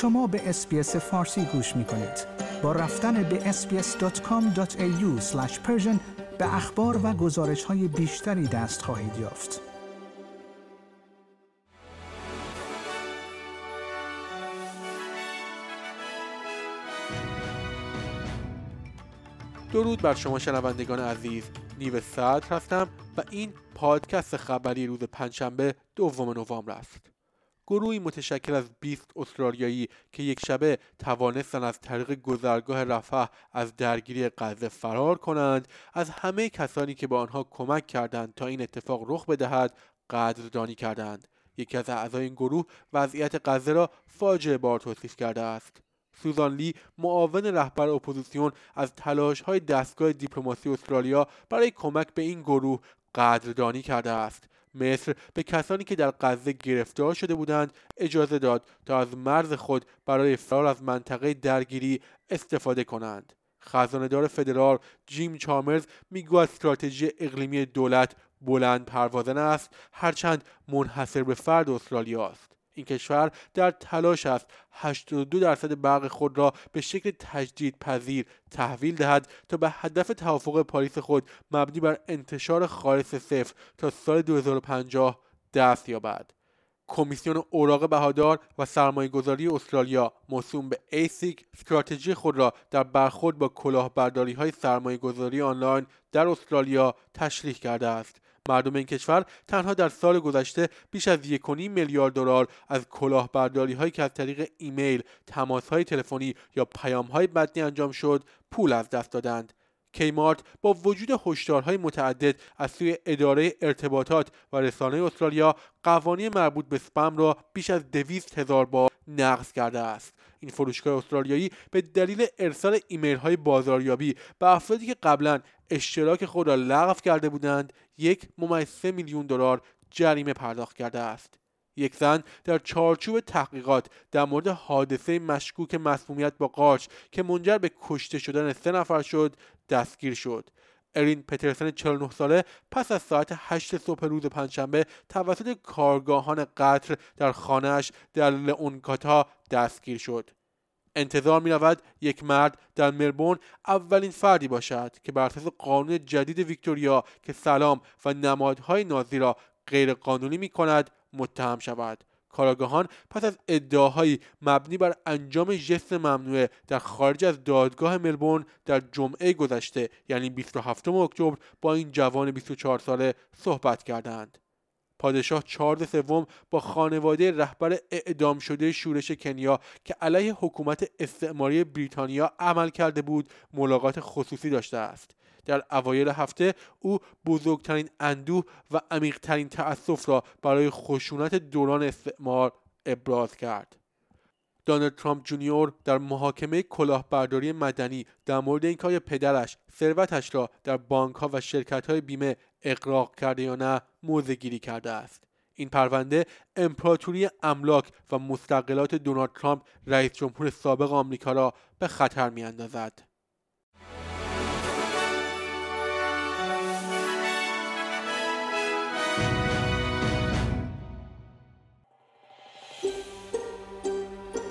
شما به SBS فارسی گوش می کنید. با رفتن به sbs.com.au به اخبار و گزارش های بیشتری دست خواهید یافت. درود بر شما شنوندگان عزیز نیو ساعت هستم و این پادکست خبری روز پنجشنبه دوم نوامبر است گروهی متشکل از 20 استرالیایی که یک شبه توانستند از طریق گذرگاه رفح از درگیری غزه فرار کنند از همه کسانی که به آنها کمک کردند تا این اتفاق رخ بدهد قدردانی کردند. یکی از اعضای این گروه وضعیت غزه را فاجعه بار توصیف کرده است. سوزان لی معاون رهبر اپوزیسیون از تلاش های دستگاه دیپلماسی استرالیا برای کمک به این گروه قدردانی کرده است. مصر به کسانی که در غزه گرفتار شده بودند اجازه داد تا از مرز خود برای فرار از منطقه درگیری استفاده کنند. خزاندار فدرال جیم چامرز می‌گوید استراتژی اقلیمی دولت بلند پروازن است هرچند منحصر به فرد استرالیا است. این کشور در تلاش است 82 درصد برق خود را به شکل تجدید پذیر تحویل دهد تا به هدف توافق پاریس خود مبنی بر انتشار خالص صفر تا سال 2050 دست یابد. کمیسیون اوراق بهادار و سرمایه گذاری استرالیا موسوم به ASIC استراتژی خود را در برخورد با کلاهبرداری های سرمایه گذاری آنلاین در استرالیا تشریح کرده است مردم این کشور تنها در سال گذشته بیش از یک میلیارد دلار از کلاهبرداری هایی که از طریق ایمیل، تماس های تلفنی یا پیام های متنی انجام شد پول از دست دادند. Kmart با وجود هشدارهای متعدد از سوی اداره ارتباطات و رسانه استرالیا قوانین مربوط به سپم را بیش از دویست هزار بار نقض کرده است. این فروشگاه استرالیایی به دلیل ارسال ایمیل های بازاریابی به افرادی که قبلا اشتراک خود را لغو کرده بودند یک ممیز میلیون دلار جریمه پرداخت کرده است. یک زن در چارچوب تحقیقات در مورد حادثه مشکوک مسمومیت با قارچ که منجر به کشته شدن سه نفر شد دستگیر شد. ارین پترسن 49 ساله پس از ساعت 8 صبح روز پنجشنبه توسط کارگاهان قطر در خانهاش در لئونکاتا دستگیر شد. انتظار می رود یک مرد در مربون اولین فردی باشد که بر اساس قانون جدید ویکتوریا که سلام و نمادهای نازی را غیرقانونی می کند متهم شود. کاراگاهان پس از ادعاهایی مبنی بر انجام ژست ممنوعه در خارج از دادگاه ملبورن در جمعه گذشته یعنی 27 اکتبر با این جوان 24 ساله صحبت کردند. پادشاه چارلز سوم با خانواده رهبر اعدام شده شورش کنیا که علیه حکومت استعماری بریتانیا عمل کرده بود ملاقات خصوصی داشته است. در اوایل هفته او بزرگترین اندوه و عمیقترین تأسف را برای خشونت دوران استعمار ابراز کرد. دانالد ترامپ جونیور در محاکمه کلاهبرداری مدنی در مورد اینکه پدرش ثروتش را در بانک ها و شرکت های بیمه اقراق کرده یا نه موضع کرده است. این پرونده امپراتوری املاک و مستقلات دونالد ترامپ رئیس جمهور سابق آمریکا را به خطر میاندازد.